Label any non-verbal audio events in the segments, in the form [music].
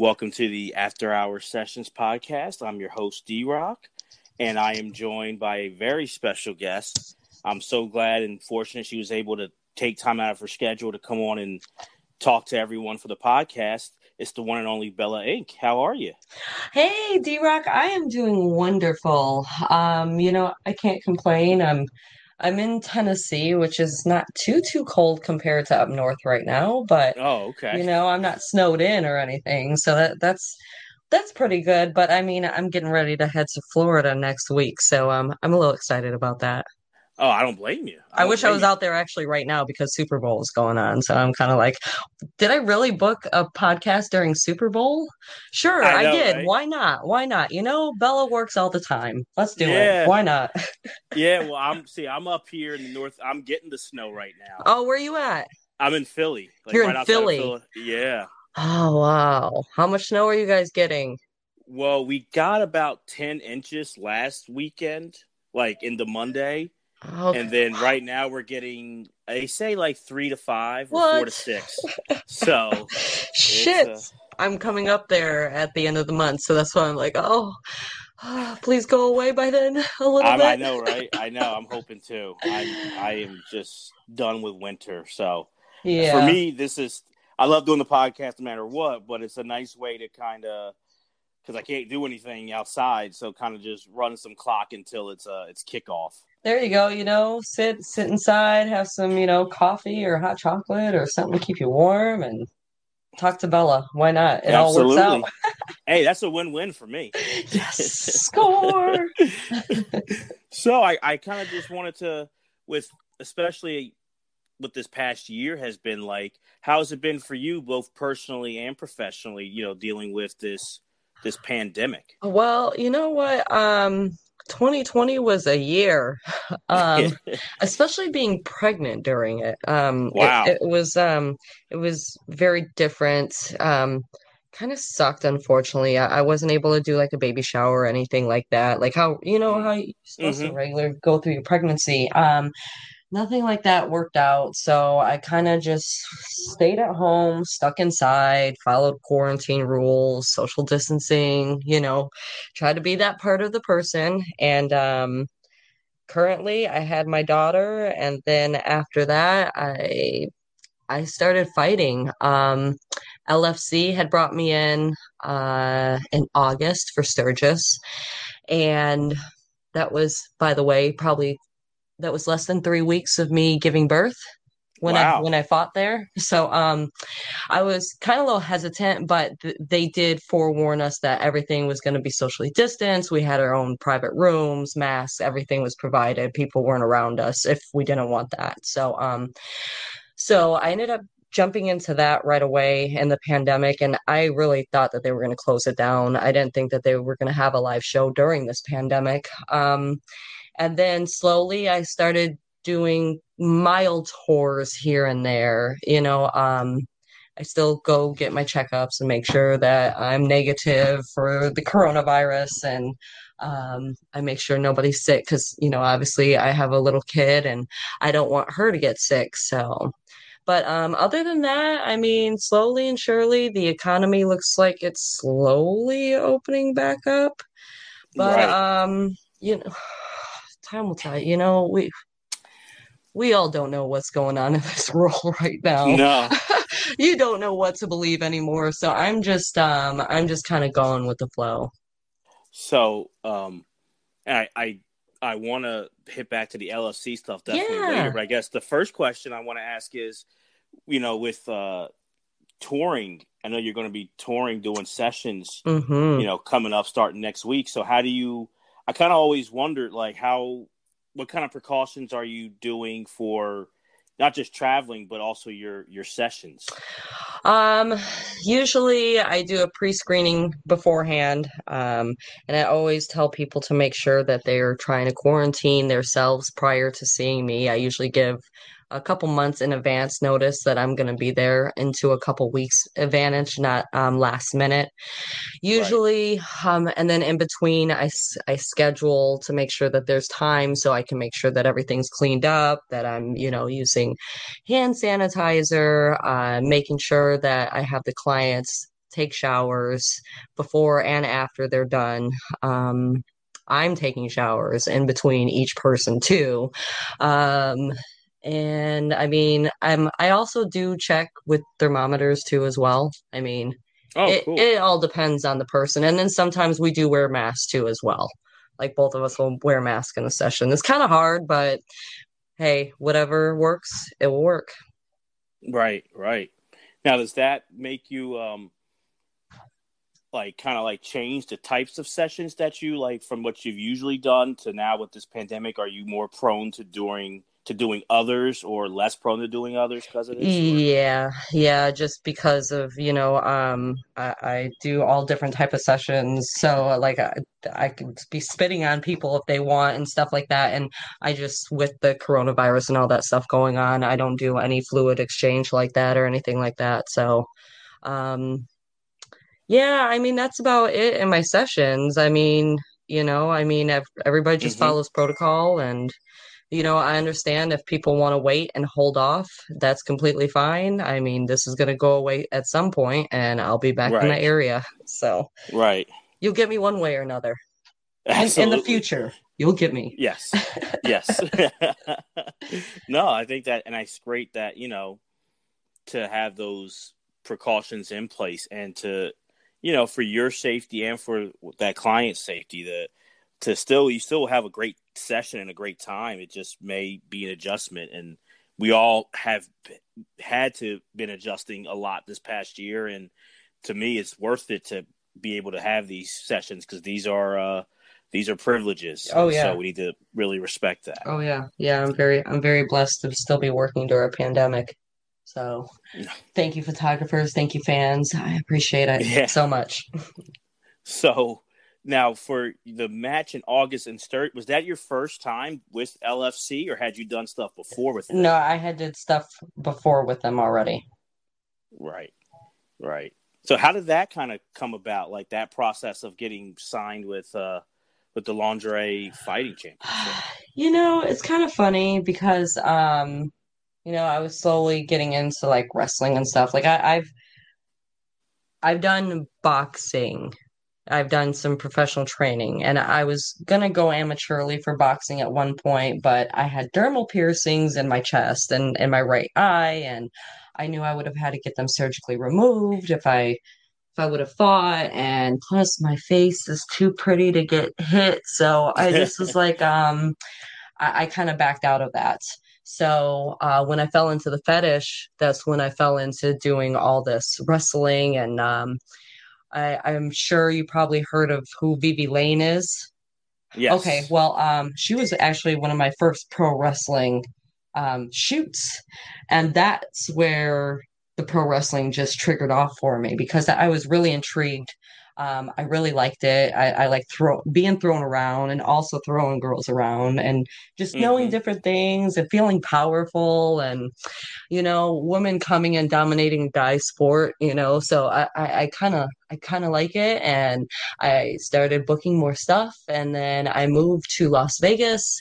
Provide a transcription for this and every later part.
Welcome to the After Hours Sessions podcast. I'm your host, D Rock, and I am joined by a very special guest. I'm so glad and fortunate she was able to take time out of her schedule to come on and talk to everyone for the podcast. It's the one and only Bella Ink. How are you? Hey, D Rock, I am doing wonderful. Um, you know, I can't complain. I'm I'm in Tennessee, which is not too too cold compared to up north right now, but Oh, okay. you know, I'm not snowed in or anything, so that that's that's pretty good. But I mean, I'm getting ready to head to Florida next week, so um, I'm a little excited about that. Oh, I don't blame you. I I wish I was you. out there actually right now because Super Bowl is going on, so I'm kind of like, did I really book a podcast during Super Bowl? Sure, I I did. right? Why not? Why not? You know, Bella works all the time. Let's do Yeah. it. Why not? Yeah, [laughs] well, I'm see, I'm up here in the north. I'm getting the snow right now. Oh, where you at? I'm in Philly. Like You're in outside of Philly. Yeah. Oh, wow. How much snow are you guys getting? Well, we got about 10 inches last weekend, like in the Monday. Oh, And then right now we're getting, they say like three to five or four to six. [laughs] So, shit. It's, I'm coming up there at the end of the month, so that's why I'm like, oh, [sighs] please go away by then a little I, bit. I know, [laughs] right? I know. I'm hoping too. I'm, I am just done with winter. So Yeah. for me, this is, I love doing the podcast no matter what, but it's a nice way to kind of, because I can't do anything outside. So kind of just run some clock until it's, uh, it's kickoff. There you go, you know, sit sit inside, have some, you know, coffee or hot chocolate or something to keep you warm and talk to Bella. Why not? It all works out. hey, that's a win-win for me. [laughs] Yes, score. [laughs] [laughs] so I, I kind of just wanted to, with especially what this past year has been like, how has it been for you, both personally and professionally? You know, dealing with this this pandemic. Well, you know what? Um, 2020 was a year. [laughs] Um, especially being pregnant during it. Um, it- Wow. it, was um, it was very different. Um, kind of sucked, unfortunately. I, I wasn't able to do like a baby shower or anything like that. Like how you know how you're supposed to Mhm. regular go through your pregnancy. Um, nothing like that worked out. So I kind of just stayed at home, stuck inside, followed quarantine rules, social distancing. You know, tried to be that part of the person and um currently I had my daughter and then after that I I started fighting. Um LFC had brought me in uh in August for Sturgis and that was by the way probably that was less than 3 weeks of me giving birth when I when I fought there. So um I was kind of a little hesitant, but th- they did forewarn us that everything was going to be socially distanced. We had our own private rooms, masks, everything was provided. People weren't around us if we didn't want that. So, um, so I ended up jumping into that right away in the pandemic, and I really thought that they were going to close it down. I didn't think that they were going to have a live show during this pandemic. Um, and then slowly I started doing mild tours here and there, you know, um, I still go get my checkups and make sure that I'm negative for the coronavirus and um, I make sure nobody's sick because, you know, obviously I have a little kid and I don't want her to get sick. So, but um, other than that, I mean, slowly and surely the economy looks like it's slowly opening back up. But Right. um, you know, time will tell. You know, we we all don't know what's going on in this [laughs] world right now no. [laughs] you don't know what to believe anymore. So I'm just um I'm just kind of going with the flow. So, um, I I I want to hit back to the LFC stuff definitely Yeah. later. But I guess the first question I want to ask is, you know, with uh, touring, I know you're going to be touring, doing sessions, hmm you know, coming up starting next week. So, how do you? I kind of always wondered, like, how, what kind of precautions are you doing for not just traveling, but also your your sessions? Um usually I do a pre-screening beforehand. Um and I always tell people to make sure that they're trying to quarantine themselves prior to seeing me. I usually give a couple months in advance notice that I'm going to be there into a couple weeks advantage, not um, last minute. Usually, um, and then in between, I, I schedule to make sure that there's time so I can make sure that everything's cleaned up, that I'm, you know, using hand sanitizer, uh, making sure that I have the clients take showers before and after they're done. Um, I'm taking showers in between each person too. Um, and I mean, I'm I also do check with thermometers too as well. I mean, Oh, it cool. it all depends on the person, and then sometimes we do wear masks too as well. Like both of us will wear masks in a session. It's kind of hard, but hey, whatever works, it will work. Right, right. Now, does that make you um like kind of like change the types of sessions that you like from what you've usually done to now with this pandemic? Are you more prone to doing to doing others or less prone to doing others because of this? or- Yeah, yeah, just because of, you know, um, I, I do all different type of sessions, so like I, I could be spitting on people if they want and stuff like that. And I just, with the coronavirus and all that stuff going on, I don't do any fluid exchange like that or anything like that. So, um, yeah, I mean, that's about it in my sessions. I mean, you know, I mean, everybody just Mhm. follows protocol and you know, I understand if people want to wait and hold off, that's completely fine. I mean, this is going to go away at some point and I'll be back in the area. So right. you'll get me one way or another. In, in the future, you'll get me. Yes. Yes. [laughs] no, I think that, and it's great that, you know, to have those precautions in place and to, you know, for your safety and for that client's safety, that to still, you still have a great session and a great time. It just may be an adjustment. And we all have had to been adjusting a lot this past year. And to me, it's worth it to be able to have these sessions because these are, uh, these are privileges. Oh, yeah. So we need to really respect that. Oh yeah. Yeah, I'm very I'm very blessed to still be working during a pandemic. So [laughs] thank you photographers, thank you fans. I appreciate it Yeah. so much. [laughs] So now for the match in August and Sturt, was that your first time with LFC or had you done stuff before with them? No, I had did stuff before with them already. Right. Right. So how did that kind of come about? Like that process of getting signed with uh with the lingerie fighting championship. [sighs] You know, it's kind of funny because um, you know, I was slowly getting into like wrestling and stuff. Like I, I've I've done boxing. I've done some professional training and I was gonna go amateurly for boxing at one point, but I had dermal piercings in my chest and in my right eye, and I knew I would have had to get them surgically removed if I if I would have fought, and plus my face is too pretty to get hit. So I just was [laughs] like, um, I, I kind of backed out of that. So uh, when I fell into the fetish, that's when I fell into doing all this wrestling, and um, I, I'm sure you probably heard of who Vivi Lane is. Yes. Okay, well, um, she was actually one of my first pro wrestling um, shoots, and that's where the pro wrestling just triggered off for me because I was really intrigued. Um, I really liked it. I, I like throw being thrown around and also throwing girls around and just knowing Mhm. different things and feeling powerful and you know women coming and dominating guy sport. You know, so I I kind of I kind of like it and I started booking more stuff and then I moved to Las Vegas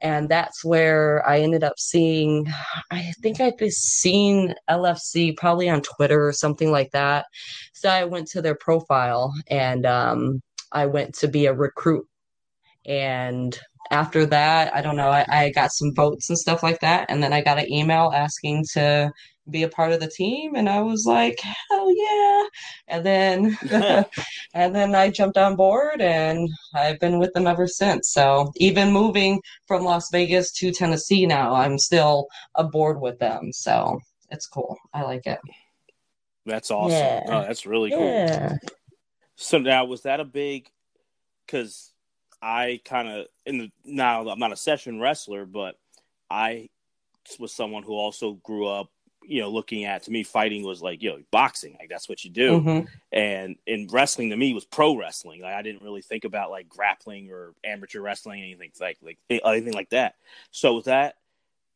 and that's where I ended up seeing I think I'd seen LFC probably on Twitter or something like that. So I went to their profile and um I went to be a recruit and after that, I don't know, I, I got some votes and stuff like that. And then I got an email asking to be a part of the team. And I was like, hell yeah. And then [laughs] [laughs] and then I jumped on board and I've been with them ever since. So even moving from Las Vegas to Tennessee now, I'm still aboard with them. So it's cool. I like it. That's awesome. Yeah. Oh, that's really cool. Yeah. So now was that a big because I kind of in the now I'm not a session wrestler, but I was someone who also grew up, you know, looking at to me fighting was like, you know, boxing, like that's what you do. hmm And in wrestling to me was pro wrestling. Like I didn't really think about like grappling or amateur wrestling, anything like like anything like that. So was that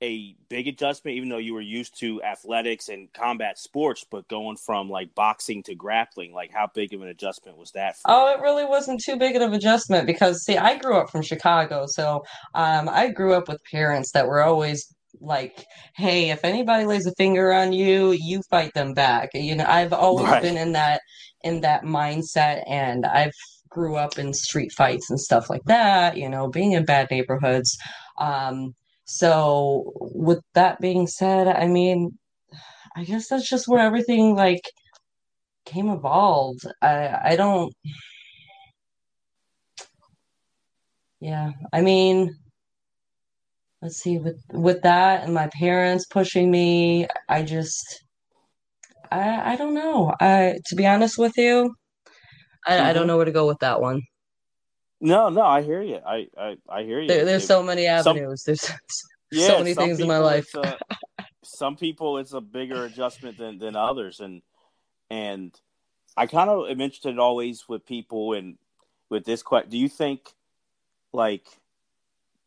a big adjustment, even though you were used to athletics and combat sports, but going from like boxing to grappling, like how big of an adjustment was that for Oh, you? it really wasn't too big of an adjustment because, see, I grew up from Chicago, so um, I grew up with parents that were always like, hey, if anybody lays a finger on you, you fight them back. You know, I've always Right. been in that in that mindset and I've grew up in street fights and stuff like that, you know, being in bad neighborhoods. Um, so with that being said, I mean, I guess that's just where everything like came evolved. I I don't yeah, I mean, let's see with with that and my parents pushing me, I just I I don't know. I to be honest with you, I, I don't hmm know where to go with that one. No, no, I hear you. I, I, I hear you. There, there's it, so many some, avenues. There's [laughs] so yeah, many things in my life. a, some people it's a bigger adjustment than than others, and and I kind of am interested always with people and with this question. Do you think like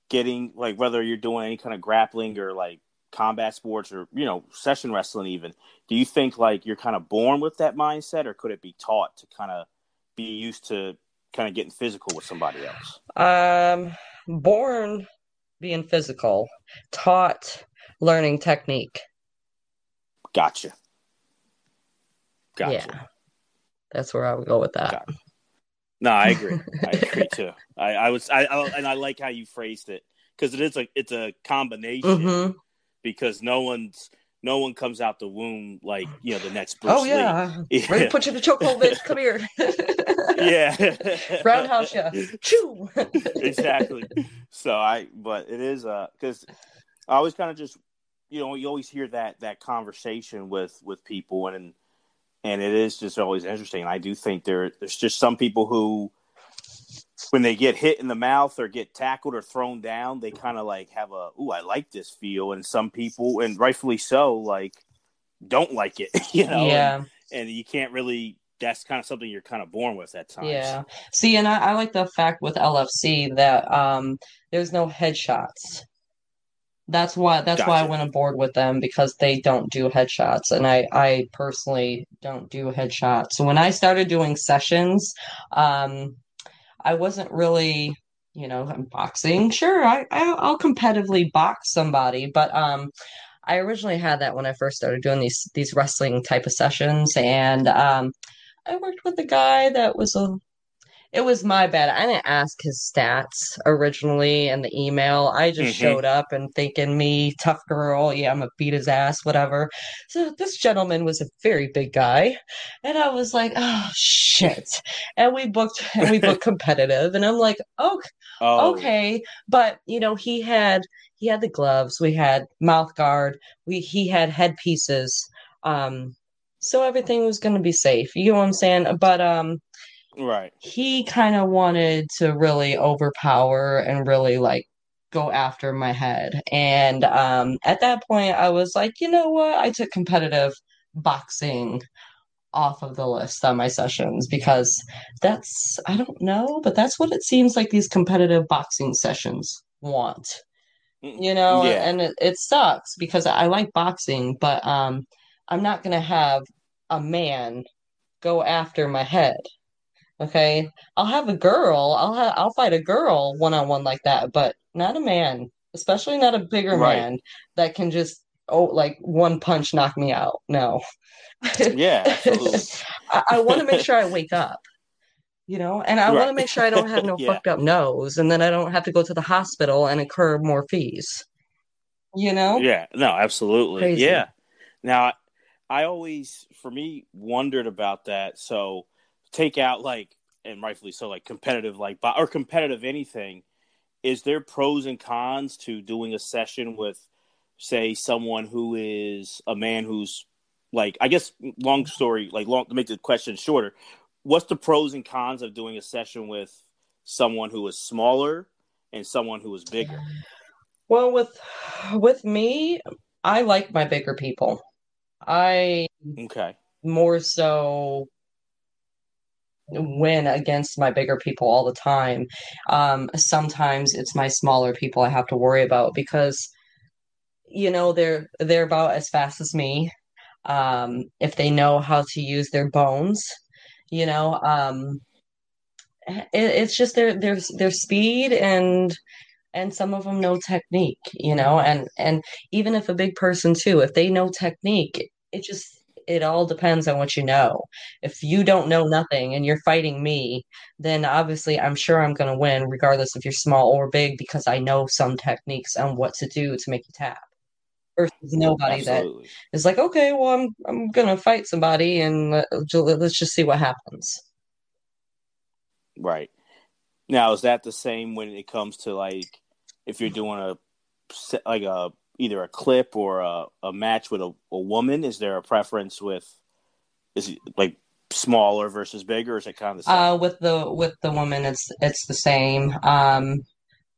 getting like whether you're doing any kind of grappling or like combat sports or you know session wrestling even do you think like you're kind of born with that mindset or could it be taught to kind of be used to kind of getting physical with somebody else? Um, born being physical, taught learning technique. gotcha. Gotcha. Yeah, that's where I would go with that. No i agree i [laughs] agree too i i was i, I and i like how you phrased it because it is a it's a combination hmm because no one's no one comes out the womb like you know the next Bruce Oh Lee. yeah, Yeah. ready to put you in a chokehold, bitch. Come here. [laughs] yeah [laughs] Roundhouse yeah, chew. exactly so i but it is uh because i always kind of just you know you always hear that that conversation with with people and and it is just always interesting. I do think there there's just some people who when they get hit in the mouth or get tackled or thrown down they kind of like have a ooh i like this feel. And some people and rightfully so like don't like it [laughs] you know? Yeah, and, and you can't really that's kind of something you're kind of born with at times. Yeah. See, and I, I like the fact with LFC that um there's no headshots. That's why that's why I Gotcha. went aboard with them because they don't do headshots and I I personally don't do headshots. So when I started doing sessions, um I wasn't really, you know, I'm boxing. Sure, I, I I'll competitively box somebody, but um I originally had that when I first started doing these these wrestling type of sessions and um I worked with a guy that was a it was my bad. I didn't ask his stats originally in the email. I just Mhm. showed up and thinking me, tough girl, yeah, I'm gonna beat his ass, whatever. So this gentleman was a very big guy, and I was like, oh shit. And we booked and we booked [laughs] competitive, and I'm like, oh, oh okay. But you know, he had he had the gloves, we had mouth guard, we he had headpieces. Um, so everything was gonna be safe. You know what I'm saying? But um right he kind of wanted to really overpower and really like go after my head. And um, at that point, I was like, you know what? I took competitive boxing off of the list on my sessions because that's, I don't know, but that's what it seems like these competitive boxing sessions want, you know? Mm, yeah And it, it sucks because I like boxing, but um, I'm not going to have a man go after my head. Okay, I'll have a girl. I'll ha I'll fight a girl one on one like that, but not a man, especially not a bigger Right. man that can just oh like one punch knock me out. No. [laughs] yeah absolutely I, I want to make sure I wake up, you know, and I want to make sure I don't have no [laughs] Yeah. fucked up nose, and then I don't have to go to the hospital and incur more fees. You know? Yeah, no, absolutely. Crazy. Yeah. Now, I always, for me, wondered about that. So, take out like, and rightfully so, like competitive, like or competitive anything. Is there pros and cons to doing a session with, say, someone who is a man who's like, I guess, long story, like long to make the question shorter. What's the pros and cons of doing a session with someone who is smaller and someone who is bigger? Well, with with me, I like my bigger people. I Okay. more so win against my bigger people all the time. Um, sometimes it's my smaller people I have to worry about because, you know, they're they're about as fast as me. Um, if they know how to use their bones, you know, um, it, it's just their their their speed and and some of them know technique, you know, and and even if a big person too, if they know technique, it just it all depends on what you know. If you don't know nothing and you're fighting me, then obviously I'm sure I'm going to win regardless if you're small or big because I know some techniques on what to do to make you tap. Versus nobody Absolutely. that is like, okay, well, I'm I'm gonna fight somebody and let, let's just see what happens. Right. Now, is that the same when it comes to like if you're doing a like a either a clip or a, a match with a, a woman? Is there a preference with is it like smaller versus bigger? Is it kind of the same? Uh, with the with the woman, it's it's the same. Um,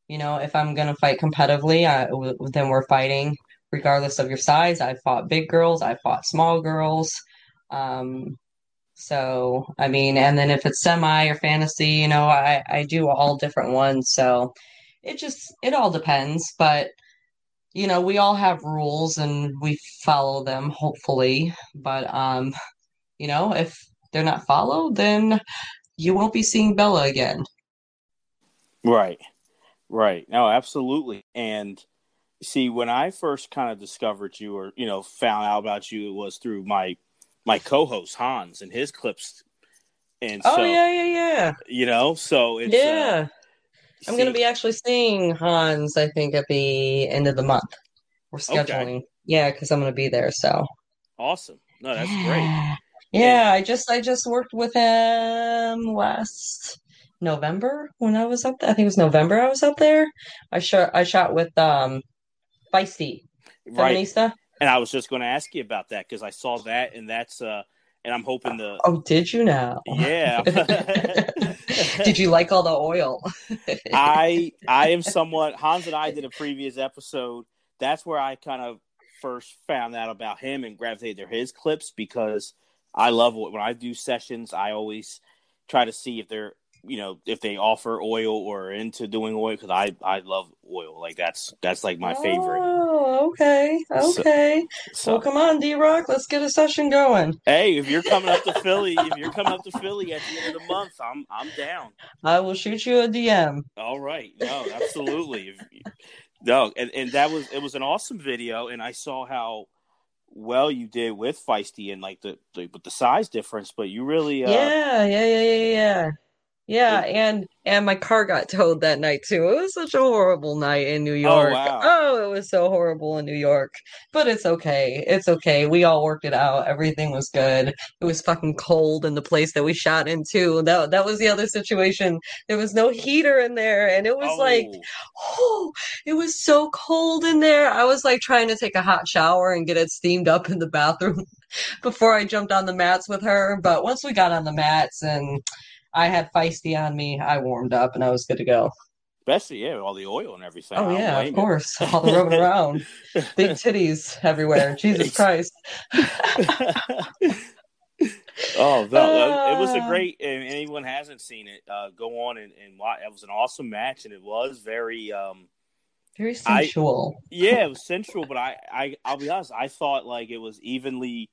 you know, if I'm gonna fight competitively, I, w- then we're fighting regardless of your size. I fought big girls, I fought small girls. Um, so I mean, and then if it's semi or fantasy, you know, I I do all different ones. So it just it all depends, but you know, we all have rules and we follow them, hopefully. But um, you know, if they're not followed, then you won't be seeing Bella again. right. Right. No, absolutely. And see, when I first kind of discovered you or, you know, found out about you, it was through my my co-host Hans and his clips. And Oh so, yeah, yeah, yeah. you know, so it's uh, Yeah. I'm gonna be actually seeing Hans, I think, at the end of the month. We're scheduling. Yeah, because I'm gonna be there, so awesome. No, that's great. Yeah. Yeah, I just I just worked with him last November when I was up there. I think it was November I was up there. I shot I shot with um Feisty Right. Feminista. And I was just going to ask you about that because I saw that, and that's uh, and I'm hoping to, Oh, did you now? yeah. [laughs] Did you like all the oil? [laughs] I I am somewhat Hans and I did a previous episode. That's where I kind of first found out about him and gravitated to his clips because I love what when I do sessions. I always try to see if they're you know if they offer oil or into doing oil because I I love oil like that's that's like my favorite. Oh, okay, So- okay. So Well, come on, D Rock, let's get a session going. hey, if you're coming up to Philly, if you're coming up to Philly at the end of the month, I'm I'm down. I will shoot you a DM. All right. No, absolutely. No, and, and that was it was an awesome video, and I saw how well you did with Feisty and like the, the with the size difference, but you really uh Yeah, yeah, yeah, yeah, yeah. Yeah, and and my car got towed that night too. It was such a horrible night in New oh, York. wow. Oh, it was so horrible in New York. But it's okay. It's okay. We all worked it out. Everything was good. It was fucking cold in the place that we shot into. That that was the other situation. There was no heater in there, and it was like oh, Oh, it was so cold in there. I was like trying to take a hot shower and get it steamed up in the bathroom [laughs] before I jumped on the mats with her. But once we got on the mats and I had feisty on me, I warmed up and I was good to go. especially yeah, all the oil and everything. Oh yeah, of course. All the rubbing around. [laughs] Big titties everywhere. Jesus [laughs] Christ. [laughs] oh no, it was a Ah. great. And anyone hasn't seen it, uh, go on and, and watch. It was an awesome match, and it was very. um Very I- sensual. Yeah, it was sensual, but I, I, I'll be honest. I thought like it was evenly.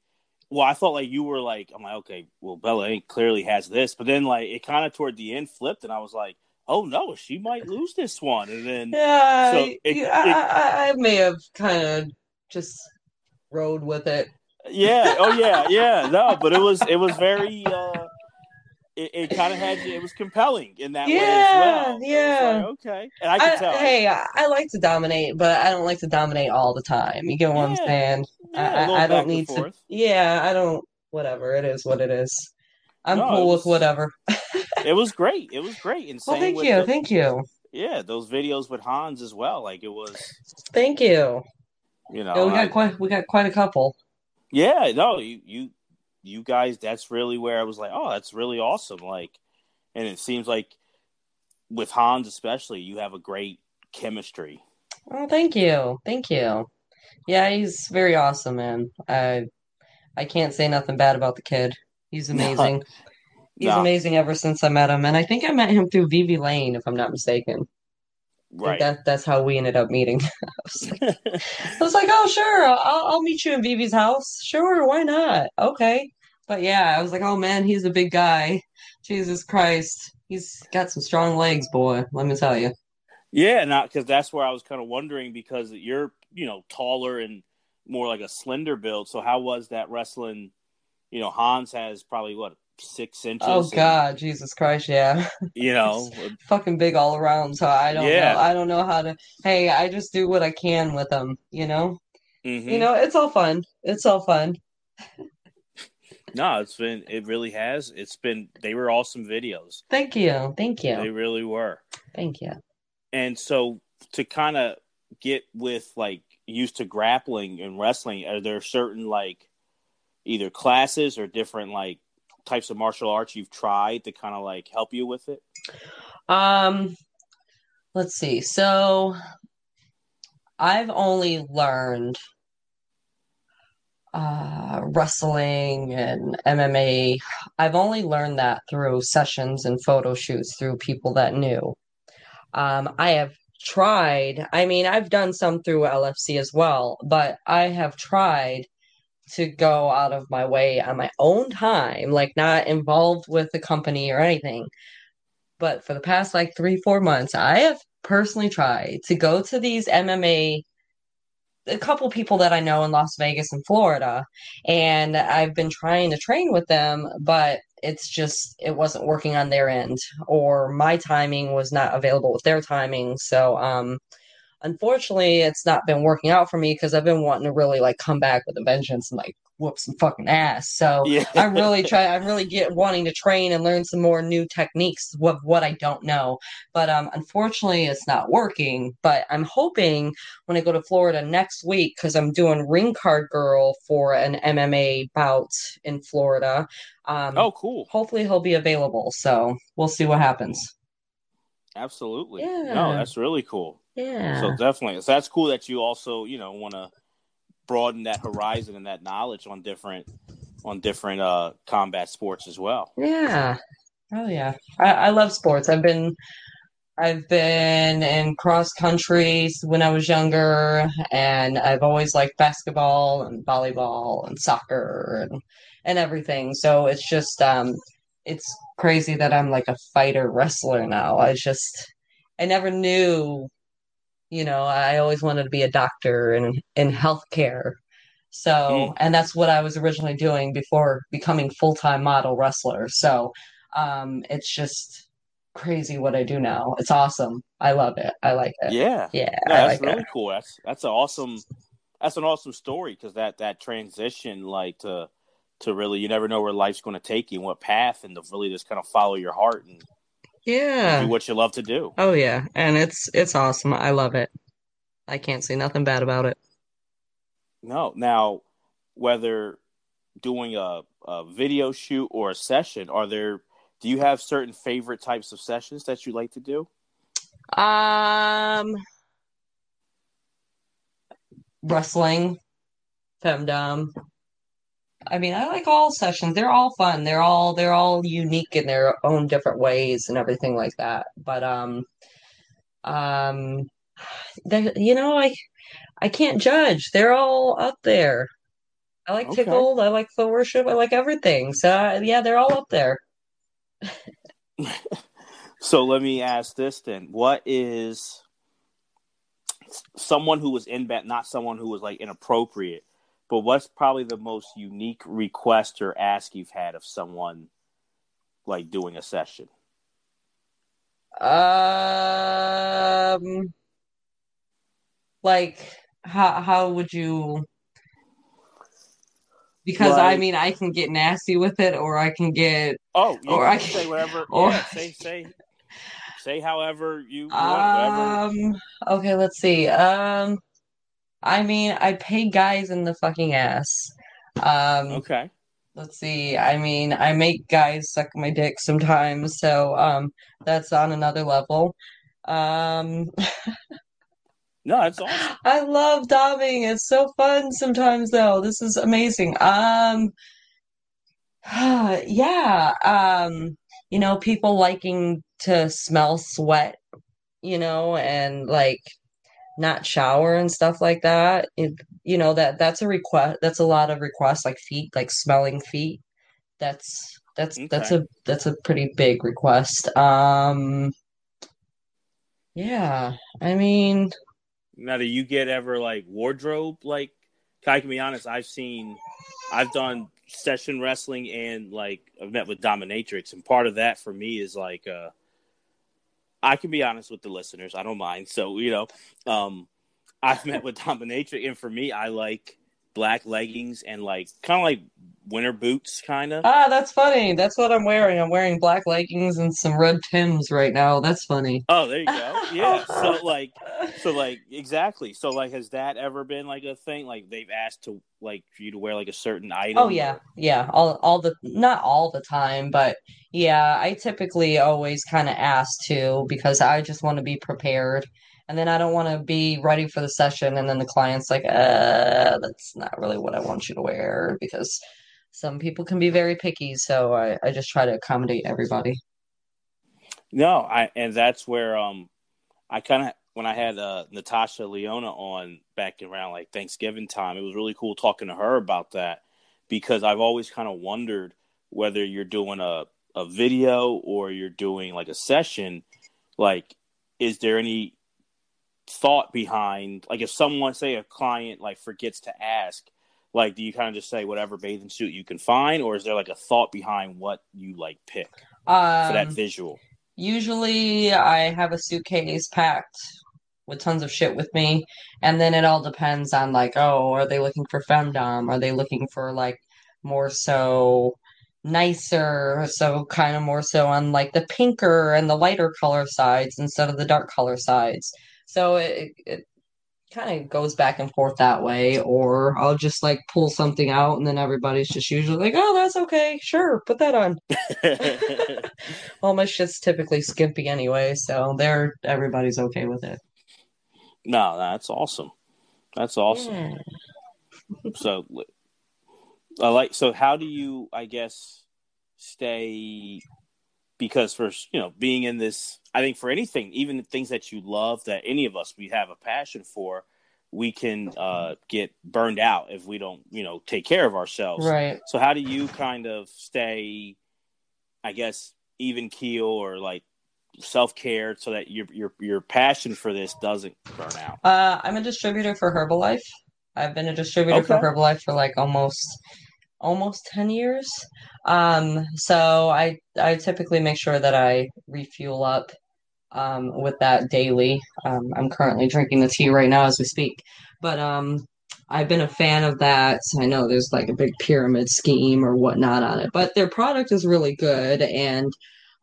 Well, I thought like you were like I'm like okay, well Bella Ink clearly has this, but then like it kind of toward the end flipped, and I was like, oh no, she might lose this one, and then [laughs] Yeah, So, I- it- yeah, I, I, I may have kind of just rode with it. yeah, oh yeah, [laughs] yeah, no, but it was it was very. uh it, it kind of had. It was compelling in that way as Yeah, well. Yeah. like, okay, and I could I, tell. hey, I, I like to dominate, but I don't like to dominate all the time. You get what I'm saying? yeah, I, I, I don't need to. Yeah, I don't. Whatever. It is what it is. I'm No, cool was- with whatever. [laughs] It was great. It was great. And Well, thank you, the- thank you, yeah, those videos with Hans as well. Like it was, thank you. you know, Yeah, we I- got quite we got quite a couple. yeah, no, you you you guys. That's really where I was like, oh, that's really awesome. Like, and it seems like with Hans especially, you have a great chemistry. Oh, thank you, thank you. Yeah, he's very awesome, man. I I can't say nothing bad about the kid. He's [laughs] No. amazing. He's No. amazing ever since I met him, and I think I met him through Vivi Lane, if I'm not mistaken. Right. that that's how we ended up meeting. [laughs] I was like, [laughs] I was like, oh, sure, I'll, I'll meet you in Vivi's house. Sure, why not? Okay. But yeah, I was like, oh man, he's a big guy. Jesus Christ. He's got some strong legs, boy. Let me tell you. Yeah, not because that's where I was kind of wondering because you're, you know, taller and more like a slender build. So how was that wrestling? You know, Hans has probably what six inches. Oh God, and, Jesus Christ, yeah. You know, [laughs] fucking big all around. So I don't yeah. know. I don't know how to. Hey, I just do what I can with them. You know. Mm-hmm. You know, it's all fun. It's all fun. [laughs] no, it's been. It really has. It's been. They were awesome videos. Thank you. Thank you. They really were. Thank you. And so to kind of get with like used to grappling and wrestling, are there certain like either classes or different like types of martial arts you've tried to kind of like help you with it? Um, let's see. So I've only learned uh, wrestling and MMA. I've only learned that through sessions and photo shoots through people that knew. Um, I have tried, I mean, I've done some through LFC as well, but I have tried to go out of my way on my own time, like not involved with the company or anything. But for the past like three, four months, I have personally tried to go to these MMA a couple people that I know in Las Vegas and Florida, and I've been trying to train with them, but it's just it wasn't working on their end, or my timing was not available with their timing. So, um, unfortunately, it's not been working out for me because I've been wanting to really like come back with a vengeance and like whoop some fucking ass. So yeah. I'm really trying. I'm really get wanting to train and learn some more new techniques of what I don't know. But um, unfortunately, it's not working. But I'm hoping when I go to Florida next week because I'm doing Ring Card Girl for an MMA bout in Florida. Um, oh, cool. Hopefully, he'll be available. So we'll see what happens. Absolutely. Yeah. No, that's really cool. Yeah. So definitely, so that's cool that you also, you know, want to broaden that horizon and that knowledge on different on different uh combat sports as well. Yeah. Oh yeah. I, I love sports. I've been I've been in cross country when I was younger and I've always liked basketball and volleyball and soccer and and everything. So it's just um it's crazy that I'm like a fighter wrestler now. I just I never knew you know, I always wanted to be a doctor and in healthcare. So, mm. and that's what I was originally doing before becoming full time model wrestler. So, um, it's just crazy what I do now. It's awesome. I love it. I like it. Yeah, yeah, yeah that's like really it. cool. That's that's an awesome. That's an awesome story because that that transition, like to to really, you never know where life's going to take you and what path, and to really just kind of follow your heart and yeah. Do what you love to do. Oh yeah, and it's it's awesome. I love it. I can't say nothing bad about it. No. Now, whether doing a, a video shoot or a session, are there do you have certain favorite types of sessions that you like to do? Um wrestling, femdom, I mean, I like all sessions. They're all fun. They're all they're all unique in their own different ways and everything like that. But um, um, they, you know, I I can't judge. They're all up there. I like okay. tickled. I like the worship. I like everything. So uh, yeah, they're all up there. [laughs] so let me ask this then: What is someone who was in bed, not someone who was like inappropriate? But what's probably the most unique request or ask you've had of someone like doing a session? Um, like how how would you? Because like, I mean, I can get nasty with it, or I can get oh, or I can say whatever. [laughs] Or yeah, say say say however you want. Um. Okay. Let's see. Um. I mean, I pay guys in the fucking ass. Um, okay. Let's see. I mean, I make guys suck my dick sometimes, so um, that's on another level. Um, [laughs] no, it's awesome. I love doming. It's so fun sometimes, though. This is amazing. Um, [sighs] yeah. Um, you know, people liking to smell sweat. You know, and like not shower and stuff like that it, you know that that's a request that's a lot of requests like feet like smelling feet that's that's okay. that's a that's a pretty big request um Yeah, I mean, now do you get ever like wardrobe like? I can be honest, I've seen, I've done session wrestling and like I've met with dominatrix, and part of that for me is like, uh I can be honest with the listeners, I don't mind. So you know, um I've met with dominatrix, and for me, I like black leggings and like kind of like winter boots, kind of. Ah, that's funny. That's what I'm wearing. I'm wearing black leggings and some red Tims right now. That's funny. Oh, there you go. Yeah. [laughs] so like, so like exactly. So like, has that ever been like a thing? Like they've asked to like for you to wear like a certain item. Oh yeah, yeah. All all the not all the time, but yeah. I typically always kind of ask to because I just want to be prepared and then I don't want to be ready for the session, and then the client's like, uh, that's not really what I want you to wear because some people can be very picky. So I, I just try to accommodate everybody. No, I and that's where um I kind of when I had uh, Natasha Leona on back around like Thanksgiving time, it was really cool talking to her about that because I've always kind of wondered whether you're doing a a video or you're doing like a session, like is there any thought behind like if someone say a client like forgets to ask like do you kind of just say whatever bathing suit you can find or is there like a thought behind what you like pick um, for that um, visual? usually i have a suitcase packed with tons of shit with me and then it all depends on like oh are they looking for femdom? Are they looking for like more so nicer so kind of more so on like the pinker and the lighter color sides instead of the dark color sides so it, it kind of goes back and forth that way. Or I'll just like pull something out and then everybody's just usually like, oh, that's okay. Sure, put that on. [laughs] [laughs] well, my shit's typically skimpy anyway. So they're everybody's okay with it. No, that's awesome. That's awesome. Yeah. so, I like. So, how do you? I guess stay because for you know being in this i think for anything even things that you love that any of us we have a passion for we can uh, get burned out if we don't you know take care of ourselves. Right. So how do you kind of stay i guess even keel or like self-care so that your your your passion for this doesn't burn out? Uh, i'm a distributor for herbalife. I've been a distributor okay. for herbalife for like almost almost 10 years. Um, so I, I typically make sure that I refuel up um, with that daily. Um, I'm currently drinking the tea right now as we speak. But um, I've been a fan of that. I know there's like a big pyramid scheme or whatnot on it, but their product is really good. And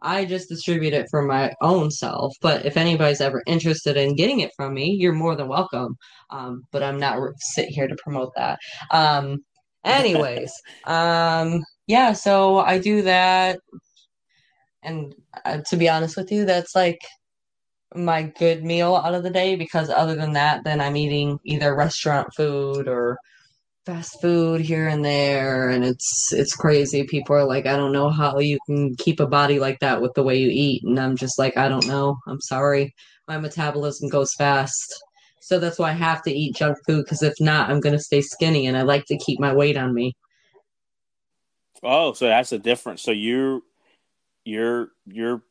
I just distribute it for my own self. But if anybody's ever interested in getting it from me, you're more than welcome. Um, but I'm not sit here to promote that. Um, Anyways, um, yeah, so I do that. And uh, to be honest with you, that's like my good meal out of the day because other than that, then I'm eating either restaurant food or fast food here and there. And it's it's crazy. People are like i don't know how you can keep a body like that with the way you eat. And i'm just like i don't know. I'm sorry. My metabolism goes fast so that's why I have to eat junk food because if not, I'm going to stay skinny and I like to keep my weight on me. Oh, so that's a difference. So your your your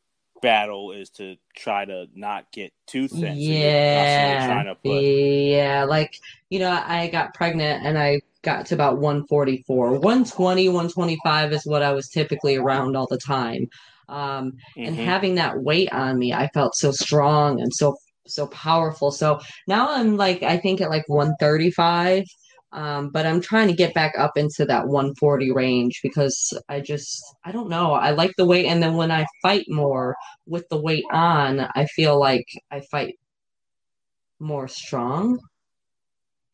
battle is to try to not get too thin. Yeah. So put... Yeah, like you know, I got pregnant and I got to about 144. 120, 125 is what I was typically around all the time. Um, mm-hmm. and having that weight on me, I felt so strong and so so powerful. So now I'm like I think at like 135. Um, but I'm trying to get back up into that 140 range because I just I don't know. I like the weight and then when I fight more with the weight on, I feel like I fight more strong.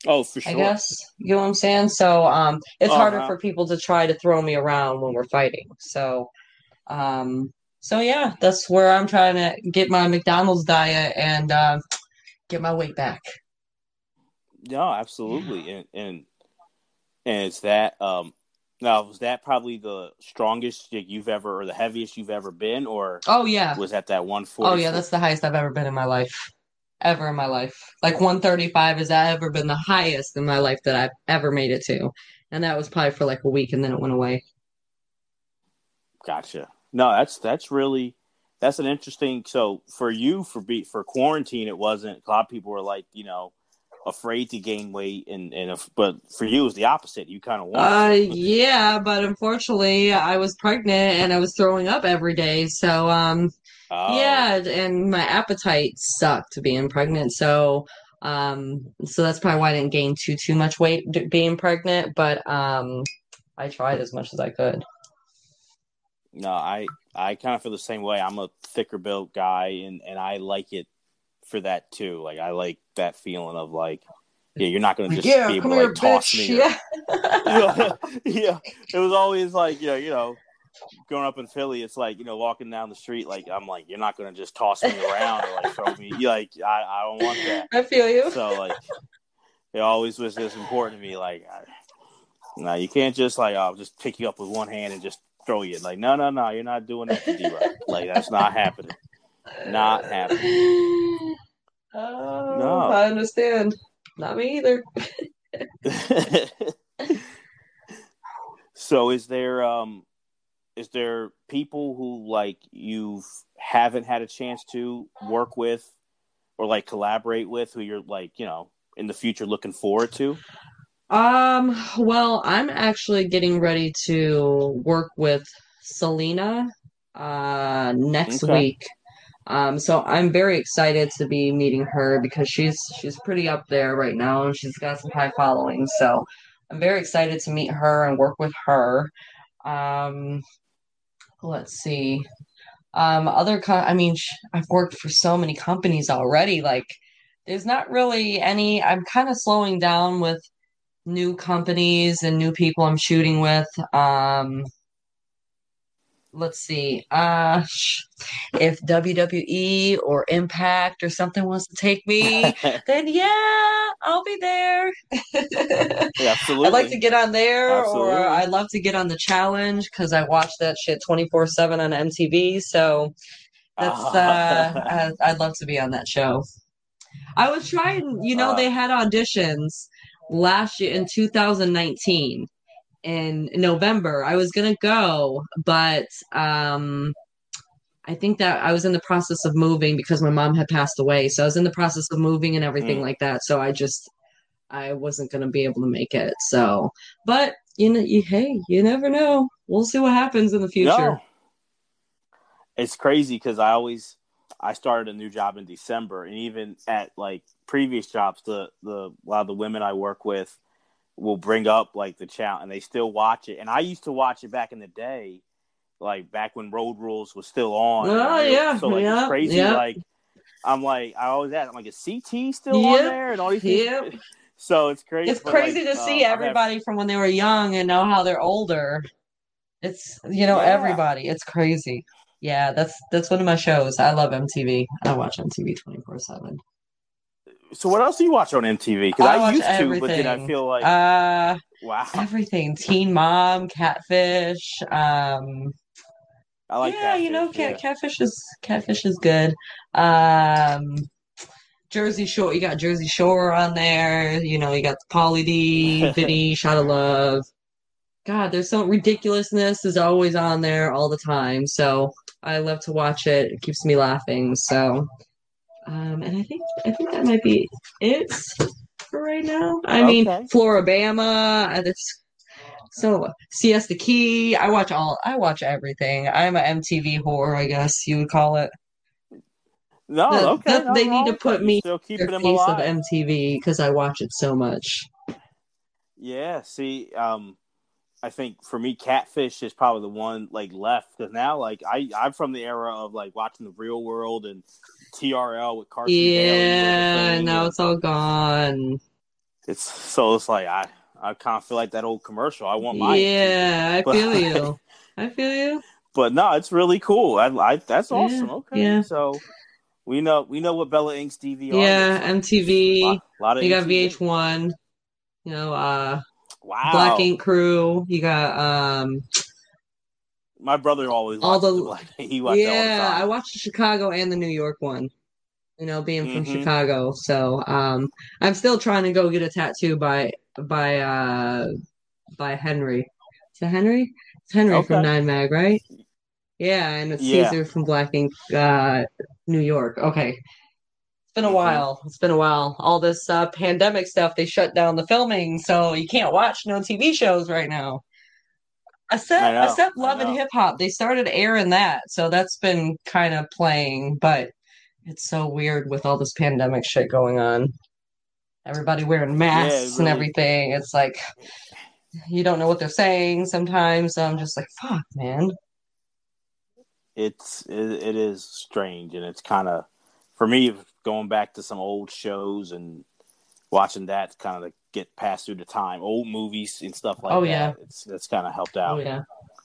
Oh, for sure. I guess you know what I'm saying. So um, it's uh-huh. harder for people to try to throw me around when we're fighting. So um, so yeah, that's where I'm trying to get my McDonald's diet and uh, get my weight back. No, absolutely, and and and it's that. Um, now, was that probably the strongest you've ever, or the heaviest you've ever been, or oh yeah, was that that one forty? Oh yeah, that's the highest I've ever been in my life, ever in my life. Like one thirty five has that ever been the highest in my life that I've ever made it to, and that was probably for like a week, and then it went away. Gotcha. No, that's that's really that's an interesting. So for you, for be for quarantine, it wasn't. A lot of people were like, you know, afraid to gain weight, and and if, but for you, it was the opposite. You kind of want. Uh, yeah, but unfortunately, I was pregnant and I was throwing up every day. So, um, oh. yeah, and my appetite sucked being pregnant. So, um, so that's probably why I didn't gain too too much weight being pregnant. But um, I tried as much as I could. No, I I kind of feel the same way. I'm a thicker built guy, and and I like it for that too. Like I like that feeling of like, yeah, you're not going to just yeah, be able to like, toss bitch. me. [laughs] Yeah. yeah, [laughs] yeah. It was always like, you know, you know, growing up in Philly, it's like you know, walking down the street, like I'm like, you're not going to just toss me around or like throw me. You [laughs] like, I, I don't want that. I feel you. So like, it always was just important to me. Like, I, no, you can't just like, oh, I'll just pick you up with one hand and just throw you. Like, no, no, no, you're not doing that to D-Rock. [laughs] Like, that's not happening. Not happening. [laughs] Oh, no. I understand. Not me either. [laughs] so is there um is there people who like you haven't had a chance to work with or like collaborate with who you're like, you know, in the future looking forward to? Um, well, I'm actually getting ready to work with Selena uh next okay. week. Um, so I'm very excited to be meeting her because she's she's pretty up there right now and she's got some high following. So I'm very excited to meet her and work with her. Um, let's see. Um, other, co- I mean, sh- I've worked for so many companies already. Like, there's not really any. I'm kind of slowing down with new companies and new people I'm shooting with. Um, let's see. Uh, if WWE or Impact or something wants to take me, [laughs] then yeah, I'll be there. [laughs] yeah, absolutely. I'd like to get on there, absolutely. or I'd love to get on the challenge because I watch that shit twenty four seven on MTV. So that's uh, [laughs] I'd love to be on that show. I was trying, you know, uh, they had auditions last year in 2019 in November. I was gonna go, but um, I think that I was in the process of moving because my mom had passed away. So I was in the process of moving and everything mm. like that. So I just I wasn't gonna be able to make it. So, but you know, you, hey, you never know. We'll see what happens in the future. No. It's crazy because I always I started a new job in December, and even at like previous jobs, the the a lot of the women I work with will bring up like the challenge, and they still watch it. And I used to watch it back in the day, like back when Road Rules was still on. Oh yeah, so like yeah, it's crazy. Yeah. Like I'm like I always ask, I'm like, is CT still yep. on there and all these things? [laughs] So it's crazy. It's crazy like, to see uh, everybody from when they were young and now how they're older. It's you know yeah. everybody. It's crazy. Yeah, that's that's one of my shows. I love MTV. I watch MTV twenty four seven. So what else do you watch on MTV? Because I, I used everything. to, but then I feel like uh, wow, everything. Teen Mom, Catfish. Um, I like. Yeah, catfish, you know, cat, yeah. Catfish is Catfish is good. Um, Jersey Shore. You got Jersey Shore on there. You know, you got the Pauly D, [laughs] Vinny, Shot of Love. God, there's some ridiculousness is always on there all the time. So I love to watch it. It keeps me laughing. So um, and I think I think that might be it for right now. I okay. mean, Floribama. That's so Siesta Key. I watch all. I watch everything. I'm a MTV whore, I guess you would call it. No, the, okay. The, they need to put me still keeping their face alive. of MTV because I watch it so much. Yeah. See, um, I think for me, Catfish is probably the one like left because now, like I, I'm from the era of like watching the Real World and TRL with Carson. Yeah, now it's all gone. It's so it's like I, I kind of feel like that old commercial. I want my yeah. I feel you. [laughs] I feel you. But no, it's really cool. I, I that's awesome. Yeah, okay, yeah. so we know we know what Bella Ink's DVR. Yeah, MTV. A lot, a lot of you MTV. got VH1. You know, uh, Wow. Black Ink Crew. You got um my brother always all the, the he watched yeah. I watched the Chicago and the New York one. You know, being from mm-hmm. Chicago, so um, I'm still trying to go get a tattoo by by uh by Henry. Is it Henry? It's Henry okay. from Nine Mag, right? Yeah, and it's Yeah. Ceaser from Black Ink, uh, New York. Okay. It's been a Mhm. while. It's been a while. All this uh, pandemic stuff, they shut down the filming, so you can't watch no TV shows right now. Except, know, except Love and. Hip Hop, they started airing that, so that's been kind of playing, but it's so weird with all this pandemic shit going on. Everybody wearing masks and really- everything. It's like you don't know what they're saying sometimes. So I'm just like, fuck, man. it's it, it is strange and it's kind of for me going back to some old shows and watching that kind of get passed through the time old movies and stuff like Oh, that yeah. it's that's kind of helped out Oh yeah,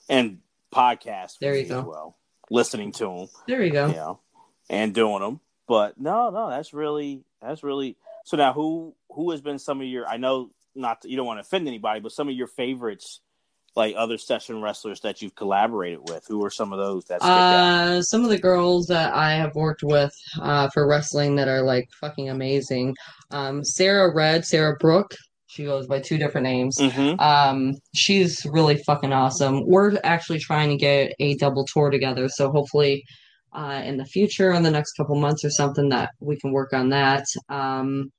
and podcasts There you go. as well listening to them there you go. you know and doing them but no no that's really that's really so now who who has been some of your i know not you don't want to offend anybody but some of your favorites like other session wrestlers that you've collaborated with who are some of those that Uh, some of the girls that I have worked with uh, for wrestling that are like fucking amazing. Um, Sarah Red, Sarah Brooke. She goes by two different names. mm-hmm. Um, she's really fucking awesome. We're actually trying to get a double tour together, so hopefully, uh, in the future, in the next couple months or something, that we can work on that. Um,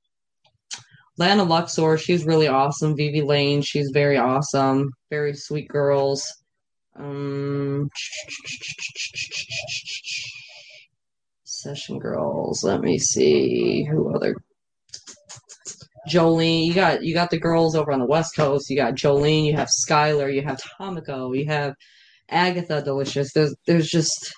Lana Luxor, she's really awesome. Vivi Lane, she's very awesome. Very sweet girls. Um, session girls. Let me see who other. Jolene, you got you got the girls over on the West Coast. You got Jolene, you have Skylar, you have Tomiko, you have Agatha Delicious. There's there's just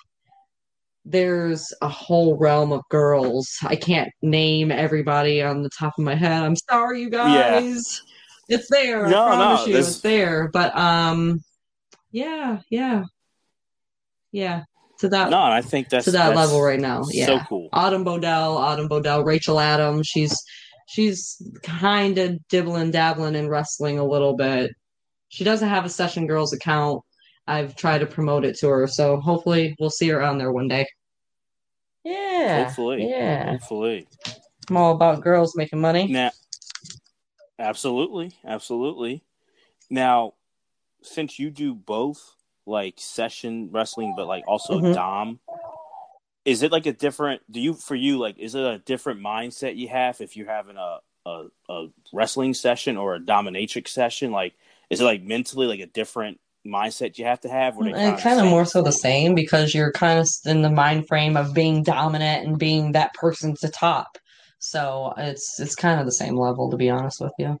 there's a whole realm of girls. I can't name everybody on the top of my head. I'm sorry, you guys. Yeah. It's there. I No, promise no, you, this- it's there. But um, yeah, yeah, yeah. To that no, I think that's to that that's level right now. Yeah. So cool. Autumn Bodell, Autumn Bodell, Rachel Adams. She's she's kind of dibbling dabbling in wrestling a little bit. She doesn't have a Session Girls account. I've tried to promote it to her, so hopefully we'll see her on there one day. Yeah. Hopefully, Yeah. hopefully. I'm all about girls making money. Now, absolutely, absolutely. Now, since you do both, like session wrestling, but like also Mhm. dom, is it like a different? Do you for you like is it a different mindset you have if you're having a a, a wrestling session or a dominatrix session? Like, is it like mentally like a different mindset you have to have? Or they And kinda of more so the same because you're kind of in the mind frame of being dominant and being that person to top. So it's it's kind of the same level, to be honest with you.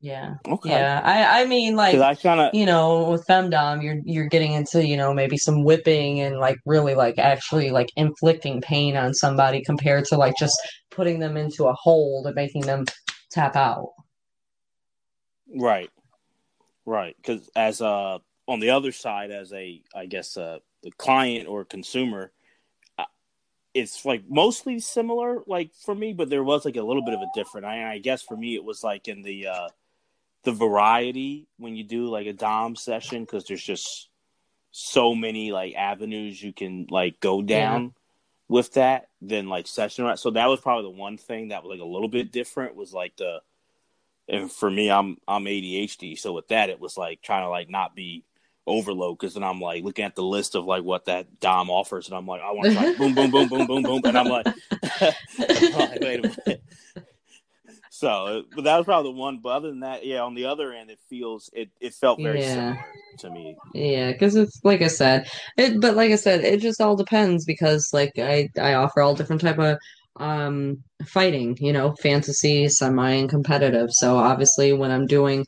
Yeah, Okay. yeah. I I mean, like I kind of you know, with femdom, you're you're getting into you know maybe some whipping and like really like actually like inflicting pain on somebody compared to like just putting them into a hold and making them tap out. Right, right. Because as a on the other side, as a I guess uh, the client or consumer, uh, it's like mostly similar. Like for me, but there was like a little bit of a different. I, I guess for me, it was like in the uh, the variety when you do like a dom session because there's just so many like avenues you can like go down with that than like session right so that was probably the one thing that was like a little bit different was like the and for me i'm i'm adhd so with that it was like trying to like not be overload because then i'm like looking at the list of like what that dom offers and i'm like i want to try [laughs] boom boom boom boom boom boom and i'm like, I'm [laughs] like, wait a minute so but that was probably the one but other than that yeah on the other end it feels it it felt very Yeah. similar to me Yeah, because it's like I said, it. But like I said, it just all depends because like I I offer all different type of um fighting, you know, fantasy, semi, and competitive. So obviously, when I'm doing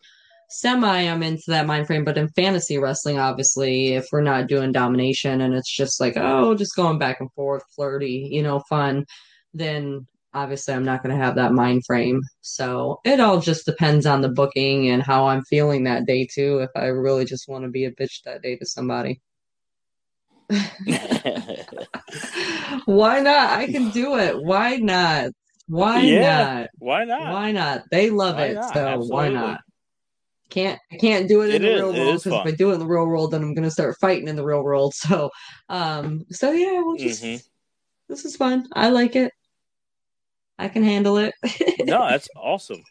semi, I'm into that mind frame. But in fantasy wrestling, obviously, if we're not doing domination and it's just like oh, just going back and forth, flirty, you know, fun, then obviously I'm not going to have that mind frame. So it all just depends on the booking and how I'm feeling that day too. If I really just want to be a bitch that day to somebody, [laughs] why not? I can do it. Why not? Why Yeah, not? why not Why not? They love Why it, not? so why Absolutely. not? Can't I can't do it in It the is- real world because if. I do it in the real world, then I'm gonna start fighting in the real world. So, um, so yeah, we'll just Mhm. this is fun. I like it. I can handle it. no, [laughs] that's awesome.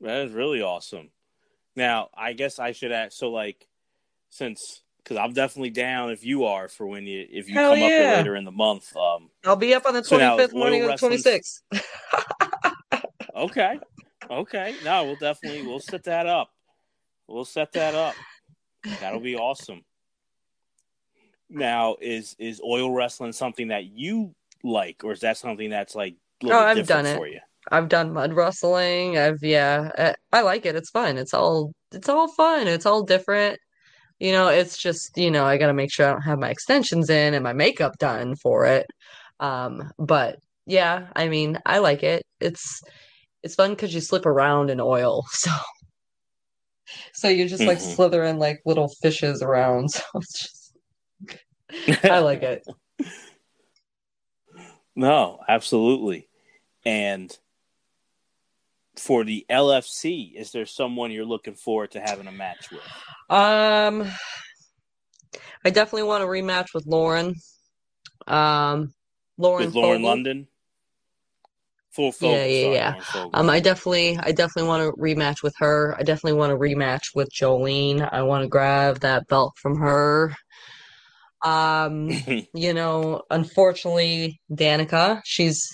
That is really awesome. Now, I guess I should ask. So, like, since because I'm definitely down if you are for when you if you Hell come up here later in the month. Um, I'll be up on the So now 25th is morning of the 26th. [laughs] okay, okay, no, we'll definitely we'll set that up. We'll set that up. That'll be awesome. Now, is is oil wrestling something that you like, or is that something that's like a little Oh, bit I've different done it. for you? I've done mud wrestling. I've yeah, uh, I like it. It's fun. It's all it's all fun. It's all different. You know, it's just, you know, I got to make sure I don't have my extensions in and my makeup done for it. Um, but yeah, I mean, I like it. It's it's fun because you slip around in oil. [laughs] So so you're just like Mhm. slither in like little fishes around. [laughs] So it's just I like it. [laughs] No, absolutely. And for the LFC, is there someone you're looking forward to having a match with? Um, I definitely want a rematch with Lauren. Um, Lauren With Lauren. London? Full Fogel, Yeah, yeah, sorry, yeah. Um, I definitely, I definitely want to rematch with her. I definitely want to rematch with Jolene. I want to grab that belt from her. Um, [laughs] you know, unfortunately, Danica, she's,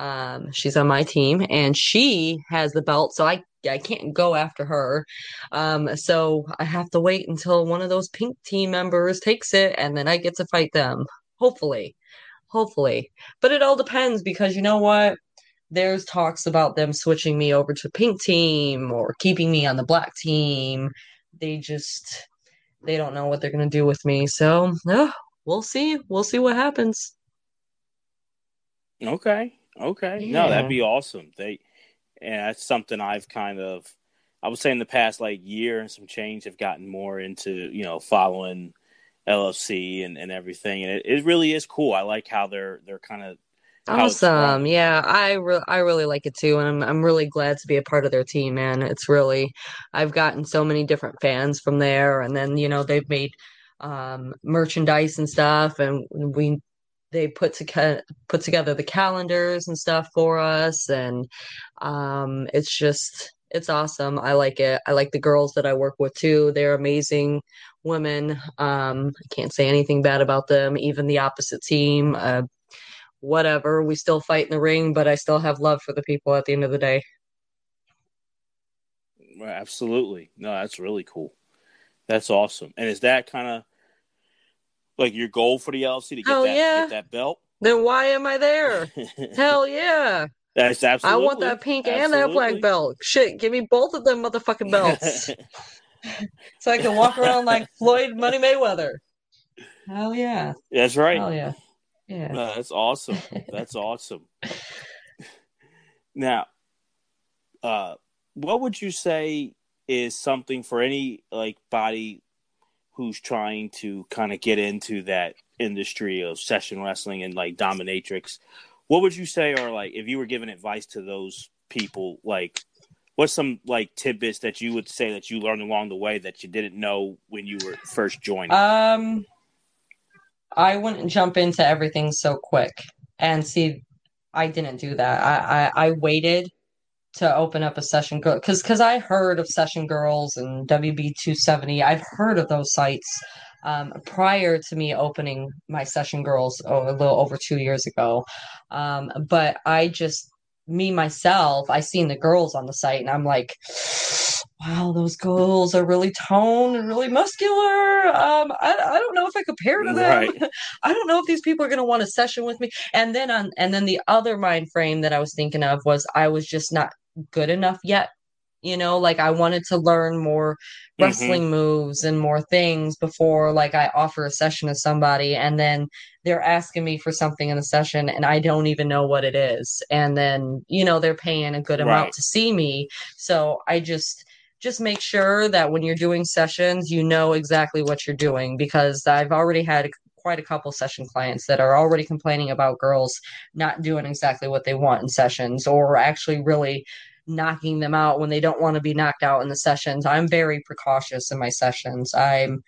um, she's on my team and she has the belt, so I, I can't go after her. Um, so I have to wait until one of those pink team members takes it and then I get to fight them. Hopefully, hopefully. But it all depends because you know what? There's talks about them switching me over to pink team or keeping me on the black team. They just they don't know what they're gonna do with me. So uh, we'll see. We'll see what happens. Okay. Okay. No, that'd be awesome. They and that's something I've kind of I would say in the past like year and some change have gotten more into, you know, following LFC and, and everything. And it, it really is cool. I like how they're they're kind of Awesome. Yeah, I re I really like it too, and I'm I'm really glad to be a part of their team, man. It's really I've gotten so many different fans from there, and then you know they've made um merchandise and stuff, and we they put to put together the calendars and stuff for us, and um it's just it's awesome. I like it. I like the girls that I work with too. They're amazing women. Um, I can't say anything bad about them. Even the opposite team. Uh, whatever. We still fight in the ring, but I still have love for the people at the end of the day. Absolutely. No, that's really cool. That's awesome. And is that kind of like your goal for the LFC to get Hell that yeah. get that belt? Then why am I there? [laughs] Hell yeah. That's absolutely. I want that pink and that black belt. Shit, give me both of them motherfucking [laughs] belts so I can walk around like [laughs] Floyd Money Mayweather. Hell yeah. That's right. Hell yeah. Yeah. No, that's awesome. That's awesome. Now, uh, what would you say is something for any like body who's trying to kind of get into that industry of session wrestling and like dominatrix? What would you say or like if you were giving advice to those people? Like, what's some like tidbits that you would say that you learned along the way that you didn't know when you were first joining? Um, I wouldn't jump into everything so quick. And see, I didn't do that. I I, I waited to open up a session girl because because I heard of session girls and WB two seventy. I've heard of those sites um, prior to me opening my session girls oh, a little over two years ago. Um, but I just me myself, I seen the girls on the site and I'm like, wow, those goals are really toned and really muscular. Um, I, I don't know if I compare to them. Right. [laughs] I don't know if these people are gonna want a session with me. And then on and then the other mind frame that I was thinking of was I was just not good enough yet. You know, like I wanted to learn more Mhm. wrestling moves and more things before like I offer a session to somebody and then they're asking me for something in the session and I don't even know what it is. And then, you know, they're paying a good amount Right. to see me. So I just just make sure that when you're doing sessions, you know exactly what you're doing because I've already had quite a couple session clients that are already complaining about girls not doing exactly what they want in sessions or actually really knocking them out when they don't want to be knocked out in the sessions. I'm very precautious in my sessions. I'm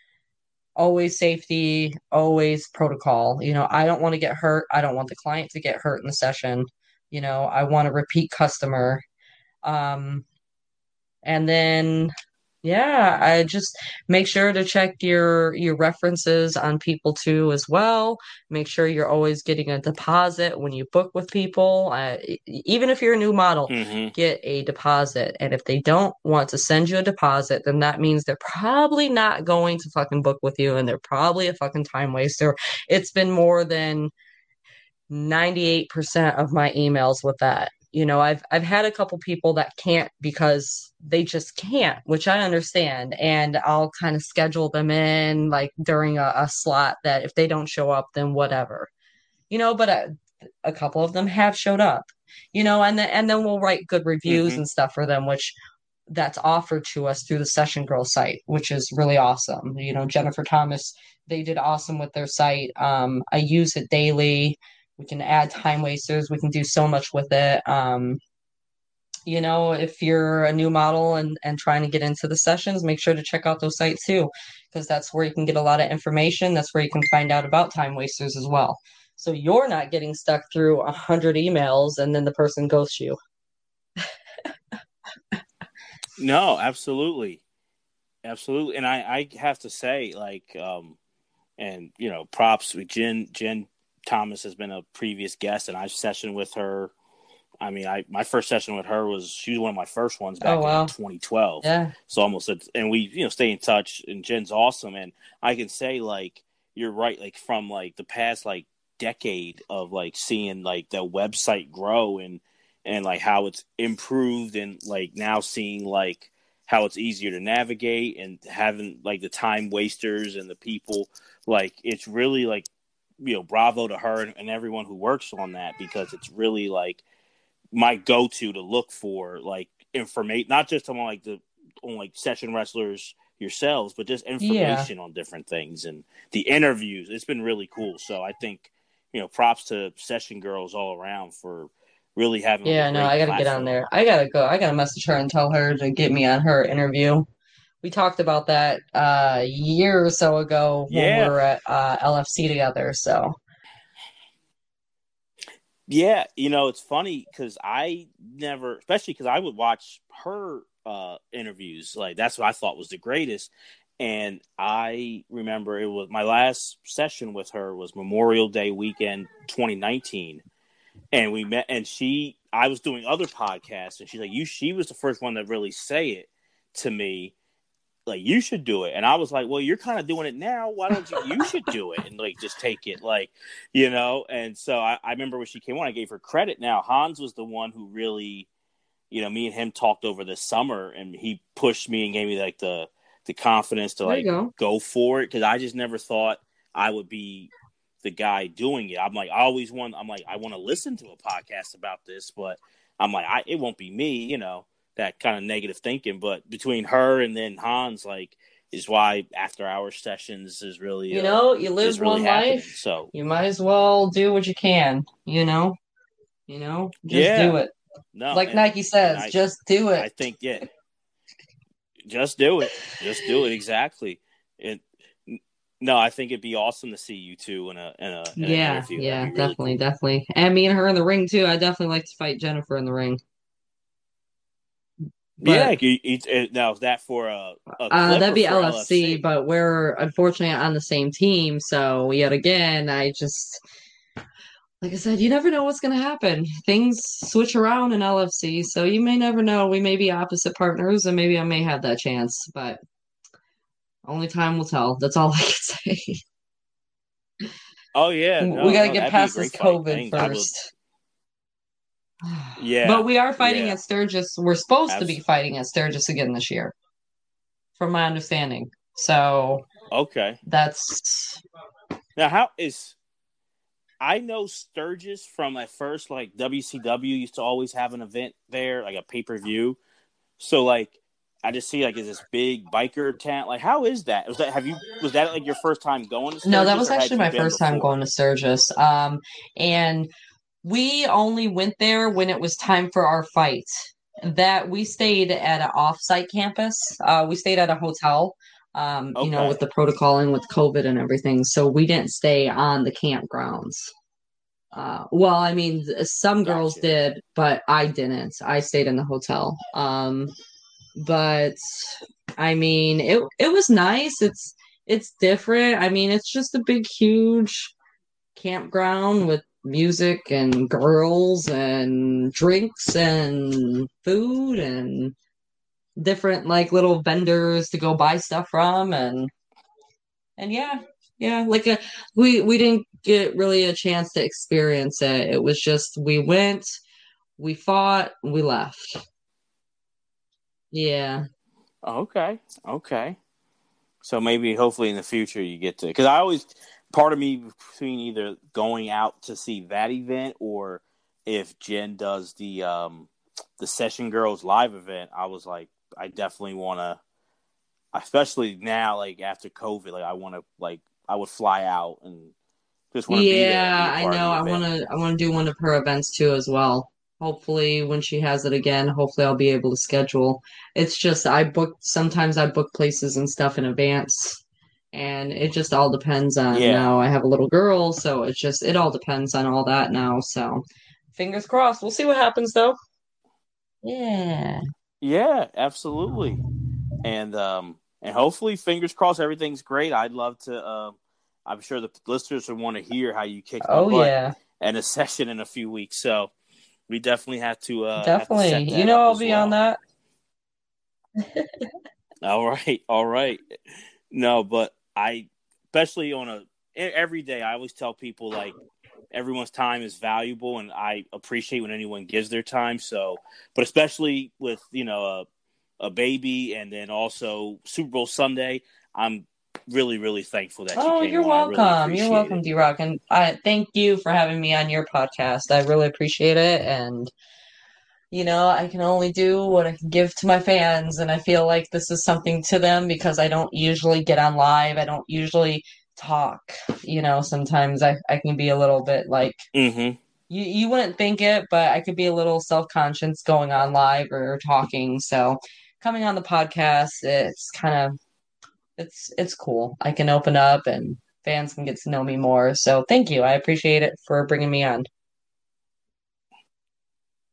always safety, always protocol. You know, I don't want to get hurt. I don't want the client to get hurt in the session. You know, I want a repeat customer. Um, and then Yeah, I just make sure to check your your references on people too as well. Make sure you're always getting a deposit when you book with people. Uh, even if you're a new model, hmm get a deposit. And if they don't want to send you a deposit, then that means they're probably not going to fucking book with you and they're probably a fucking time waster. It's been more than 98% of my emails with that. You know, I've I've had a couple people that can't because they just can't, which I understand. And I'll kind of schedule them in like during a, a slot that if they don't show up, then whatever. You know, but a, a couple of them have showed up. You know, and then and then we'll write good reviews hmm and stuff for them, which that's offered to us through the Session Girl site, which is really awesome. You know, Jennifer Thomas, they did awesome with their site. Um, I use it daily we can add time wasters. We can do so much with it. Um, you know, if you're a new model and, and trying to get into the sessions, make sure to check out those sites too, because that's where you can get a lot of information. That's where you can find out about time wasters as well. So you're not getting stuck through a hundred emails and then the person ghosts you. [laughs] No, absolutely, absolutely. And I, I have to say, like, um, and you know, props. With Jen Jen Thomas has been a previous guest, and I've sessioned with her. I mean, I my first session with her was she was one of my first ones back Oh wow. in 2012. Yeah. So almost, and we you know stay in touch. And Jen's awesome, and I can say like you're right, like from like the past like decade of like seeing like the website grow and and like how it's improved, and like now seeing like how it's easier to navigate and having like the time wasters and the people like it's really like you know bravo to her and, everyone who works on that because it's really like my go-to to look for like information not just on like the on like session wrestlers yourselves but just Yeah. information on different things and the interviews it's been really cool so i think you know props to session girls all around for really having Yeah, no, I gotta get on there. I gotta go. I gotta message her and tell her to get me on her interview. We talked about that uh, a year or so ago when we were at uh, LFC together. So, Yeah, you know, it's funny because I never, especially because I would watch her uh, interviews. Like that's what I thought was the greatest. And I remember it was my last session with her was Memorial Day weekend 2019, and we met. And she, I was doing other podcasts, and she's like, "You." She was the first one to really say it to me like you should do it. And i was like well you're kind of doing it now. Why don't you you should do it and like just take it like you know? And so I, I remember when she came on i gave her credit. Now hans was the one who really you know me and him talked over the summer and he pushed me and gave me like the the confidence to like go. go for it because i just never thought i would be the guy doing it. I'm like i always want i'm like i want to listen to a podcast about this but i'm like I, it won't be me you know that kind of negative thinking. But between her and then Hans, like, is why after hour sessions is really You uh, know, you live really one happening. life. So You might as well do what you can, you know? You know, just do it. no, Like Nike says, I just do it. I think yeah, just do it, just do it exactly. And no, I think it'd be awesome to see you two in a in a in Yeah, yeah, really definitely, cool. definitely. And me and her in the ring too. I definitely like to fight Jennifer in the ring. Yeah, But you, you, uh, now is that for a a uh, that'd be LFC, LFC? but we're unfortunately on the same team. So yet again, I just like I said, you never know what's gonna happen. Things switch around in LFC, so you may never know. We may be opposite partners, and maybe I may have that chance, but only time will tell. That's all [laughs] I can say. Oh yeah, We gotta no, get that'd be a past this fight. COVID first. Yeah, But we are fighting yeah, at Sturgis. We're supposed to be fighting at Sturgis again this year, from my understanding. So Okay. that's Now, how is I know Sturgis from at first, like WCW used to always have an event there, like a pay per view. So, like, I just see like is this big biker tent? Like, how is that? Was that have you was that like your first time going to Sturgis, no, that was actually my first time going to Sturgis. Um, and we only went there when it was time for our fight. That we stayed at an off-site campus. Uh, we stayed at a hotel. Um, you know, with the protocol and with COVID and everything, so we didn't stay on the campgrounds. Uh, well, I mean, some girls gotcha. did, but I didn't. I stayed in the hotel. Um, but I mean, it it was nice. It's it's different. I mean, it's just a big, huge campground with music and girls and drinks and food and different like little vendors to go buy stuff from and and yeah yeah like a, uh, we we didn't get really a chance to experience it. It was just we went we fought we left. Yeah. Okay okay. So maybe hopefully in the future you get to because i always part of me between either going out to see that event or if jen does the um the session girls live event i was like I definitely want to, especially now, like after COVID, like I want to, like I would fly out and just want to yeah, I know. I want to, I want to do one of her events too as well. Hopefully, when she has it again, hopefully I'll be able to schedule. It's just I book sometimes I book places and stuff in advance, and it just all depends on. Yeah. Now I have a little girl, so it's just it all depends on all that now. So, fingers crossed. We'll see what happens though. Yeah. Yeah, absolutely. And um and hopefully fingers crossed everything's great. I'd love to uh, I'm sure the listeners would want to hear how you kick oh, yeah. and a session in a few weeks. So we definitely have to uh definitely to you know I'll be well. on that. all right, all right. No, but I especially on a every day I always tell people like everyone's time is valuable, and I appreciate when anyone gives their time. So, but especially with you know a, a baby, and then also Super Bowl Sunday, I'm really really thankful that. Oh, you are welcome. Really you're welcome, D Rock, and I thank you for having me on your podcast. I really appreciate it, and you know, I can only do what I can give to my fans. And I feel like this is something to them because I don't usually get on live. I don't usually talk. You know, sometimes I, I can be a little bit like mm-hmm. you you wouldn't think it, but I could be a little self conscious going on live or talking. So coming on the podcast, it's kind of it's it's cool. I can open up and fans can get to know me more. So thank you. I appreciate it for bringing me on.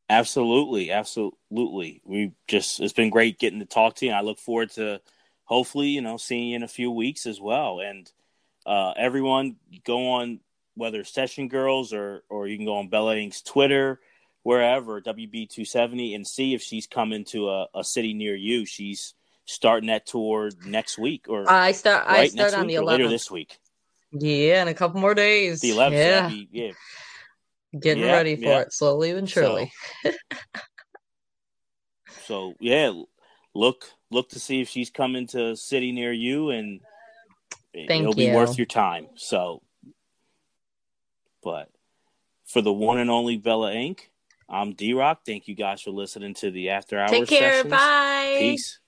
Absolutely, absolutely. We just it's been great getting to talk to you. And I look forward to hopefully, you know, seeing you in a few weeks as well. And uh, everyone go on whether Session Girls or or you can go on Bella Ink's Twitter, wherever WB270, and see if she's coming to a, a city near you. She's starting that tour next week, or I start. Right, I start on the 11th later this week. Yeah, in a couple more days. The 11th. Yeah. Be, yeah. Getting yeah, ready for yeah. it slowly and surely. So, [laughs] so yeah, look look to see if she's coming to a city near you and Thank it'll you. be worth your time. So, but for the one and only Bella Ink., I'm D Rock. Thank you guys for listening to the After Hours. Take care. Sessions. Bye. Peace.